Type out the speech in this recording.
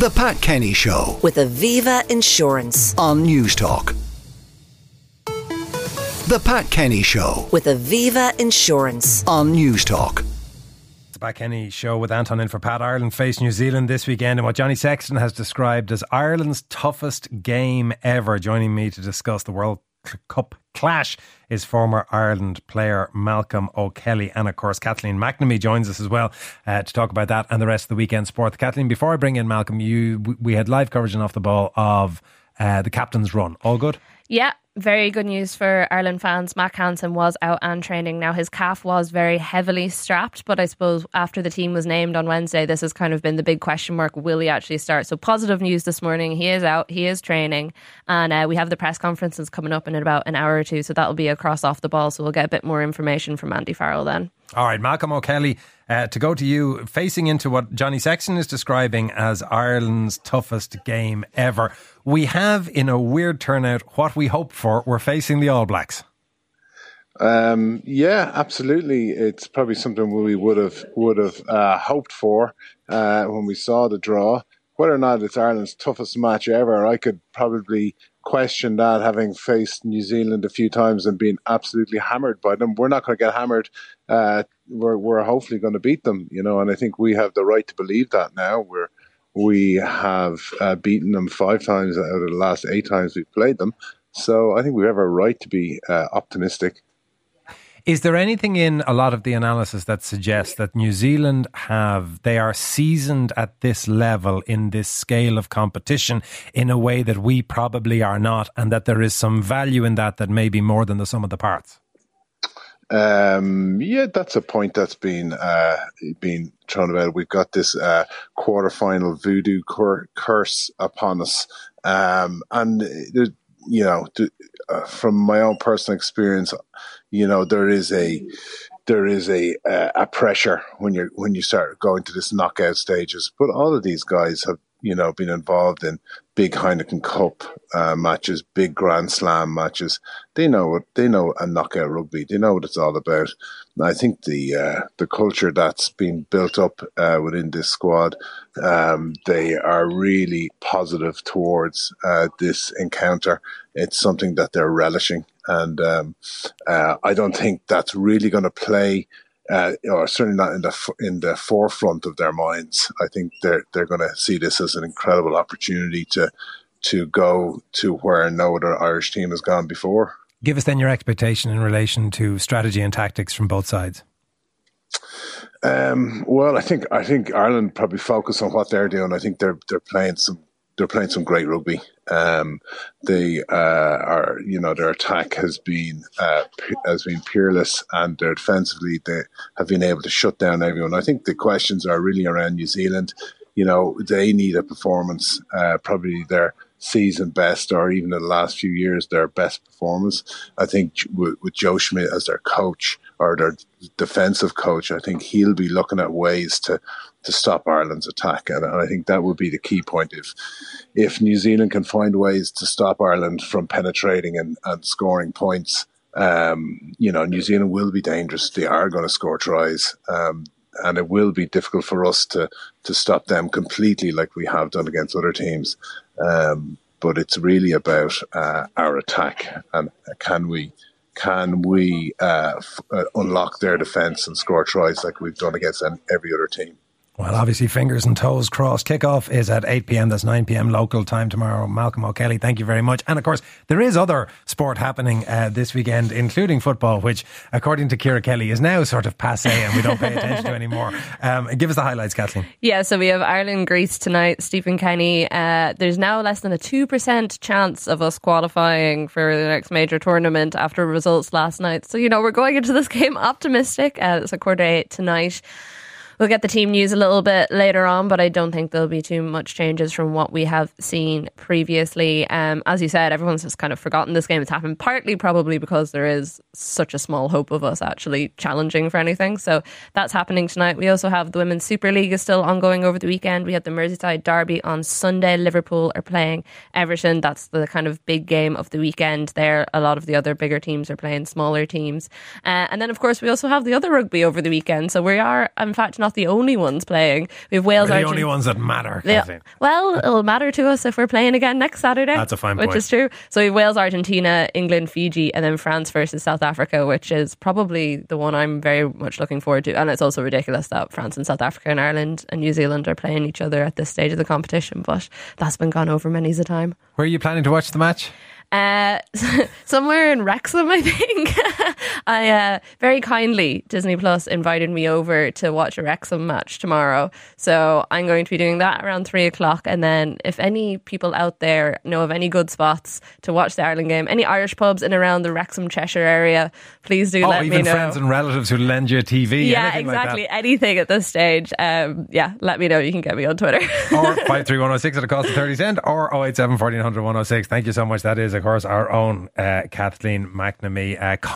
The Pat Kenny Show with Aviva Insurance. on Newstalk. The Pat Kenny Show With Aviva Insurance. on Newstalk. The Pat Kenny show with Anton in for Pat. Ireland face New Zealand this weekend in what Johnny Sexton has described as Ireland's toughest game ever. Joining me to discuss the World Cup clash is former Ireland player Malcolm O'Kelly. And of course, Kathleen McNamee joins us as well uh, to talk about that and the rest of the weekend sport. Kathleen, before I bring in Malcolm, you we had live coverage and off the ball of uh, the captain's run. All good? Yeah, very good news for Ireland fans. Mack Hansen was out and training. Now, his calf was very heavily strapped, but I suppose after the team was named on Wednesday, this has kind of been the big question mark. Will he actually start? So, positive news this morning. He is out, he is training, and uh, we have the press conferences coming up in about an hour or two. So, that'll be across off the ball. So, we'll get a bit more information from Andy Farrell then. All right, Malcolm O'Kelly, uh, to go to you, facing into what Johnny Sexton is describing as Ireland's toughest game ever. We have, in a weird turnout, what we hoped for. We're facing the All Blacks. Um, yeah, absolutely. It's probably something we would have would have uh, hoped for uh, when we saw the draw. Whether or not it's Ireland's toughest match ever, I could probably question that, having faced New Zealand a few times and been absolutely hammered by them. We're not going to get hammered. Uh, we're we're hopefully going to beat them, you know, and I think we have the right to believe that now. We're we have uh, beaten them five times out of the last eight times we've played them. So I think we have a right to be uh, optimistic. Is there anything in a lot of the analysis that suggests that New Zealand have, they are seasoned at this level in this scale of competition in a way that we probably are not, and that there is some value in that that may be more than the sum of the parts? Um, yeah, that's a point that's been uh, been thrown about. We've got this uh, quarterfinal voodoo cur- curse upon us, um, and uh, you know, to, uh, from my own personal experience, you know, there is a there is a a pressure when you when you start going to this knockout stages. But all of these guys have you know been involved in big Heineken Cup uh, matches, big Grand Slam matches. They know what they know a knockout rugby. They know what it's all about. And I think the uh, the culture that's been built up uh, within this squad, um, they are really positive towards uh, this encounter. It's something that they're relishing, and um, uh, I don't think that's really going to play uh, or certainly not in the in the forefront of their minds. I think they're they're going to see this as an incredible opportunity to to go to where no other Irish team has gone before. Give us then your expectation in relation to strategy and tactics from both sides. Um, well, I think I think Ireland probably focus on what they're doing. I think they're they're playing some they're playing some great rugby. Um, they uh, are, you know, their attack has been uh, has been peerless, and their defensively they have been able to shut down everyone. I think the questions are really around New Zealand. You know, they need a performance, uh, probably their season best, or even in the last few years their best performance. I think with, Joe Schmidt as their coach or their defensive coach, I think he'll be looking at ways to to stop Ireland's attack, and I think that would be the key point. If if New Zealand can find ways to stop Ireland from penetrating and, and scoring points, um, you know, New Zealand will be dangerous. They are going to score tries. Um, and it will be difficult for us to to stop them completely, like we have done against other teams. Um, but it's really about uh, our attack and can we can we uh, f- uh, unlock their defence and score tries like we've done against every other team. Well, obviously, fingers and toes crossed. Kickoff is at 8 pm. That's 9 pm local time tomorrow. Malcolm O'Kelly, thank you very much. And of course, there is other sport happening uh, this weekend, including football, which, according to Ciara Kelly, is now sort of passe and we don't pay attention to anymore. Um, give us the highlights, Kathleen. Yeah, so we have Ireland Greece tonight. Stephen Kenny. Uh, there's now less than a two percent chance of us qualifying for the next major tournament after results last night. So you know we're going into this game optimistic. Uh, it's a quarter eight tonight. We'll get the team news a little bit later on, but I don't think there'll be too much changes from what we have seen previously. Um, as you said, everyone's just kind of forgotten this game has happened, partly probably because there is such a small hope of us actually challenging for anything. So that's happening tonight. We also have the Women's Super League is still ongoing over the weekend. We have the Merseyside Derby on Sunday. Liverpool are playing Everton. That's the kind of big game of the weekend there. A lot of the other bigger teams are playing smaller teams. Uh, and then, of course, we also have the other rugby over the weekend. So we are, in fact, not not the only ones playing. We have Wales, We're the only ones that matter. Yeah. Well, it'll matter to us if we're playing again next Saturday. That's a fine point. Which point. is true. So we have Wales, Argentina, England, Fiji, and then France versus South Africa, which is probably the one I'm very much looking forward to. And it's also ridiculous that France and South Africa and Ireland and New Zealand are playing each other at this stage of the competition, but that's been gone over many's a time. Where are you planning to watch the match? Uh, somewhere in Wrexham, I think. I uh, very kindly Disney Plus invited me over to watch a Wrexham match tomorrow, so I'm going to be doing that around three o'clock. And then, if any people out there know of any good spots to watch the Ireland game, any Irish pubs in around the Wrexham Cheshire area, please do oh, let me know. even friends and relatives who lend you a TV. yeah, anything like that. exactly. Anything at this stage. Um, yeah, let me know. You can get me on Twitter. or 53106 at a cost of 30 cent or 087 1400 106. Thank you so much. That is, of course, our own uh, Kathleen McNamee. Uh,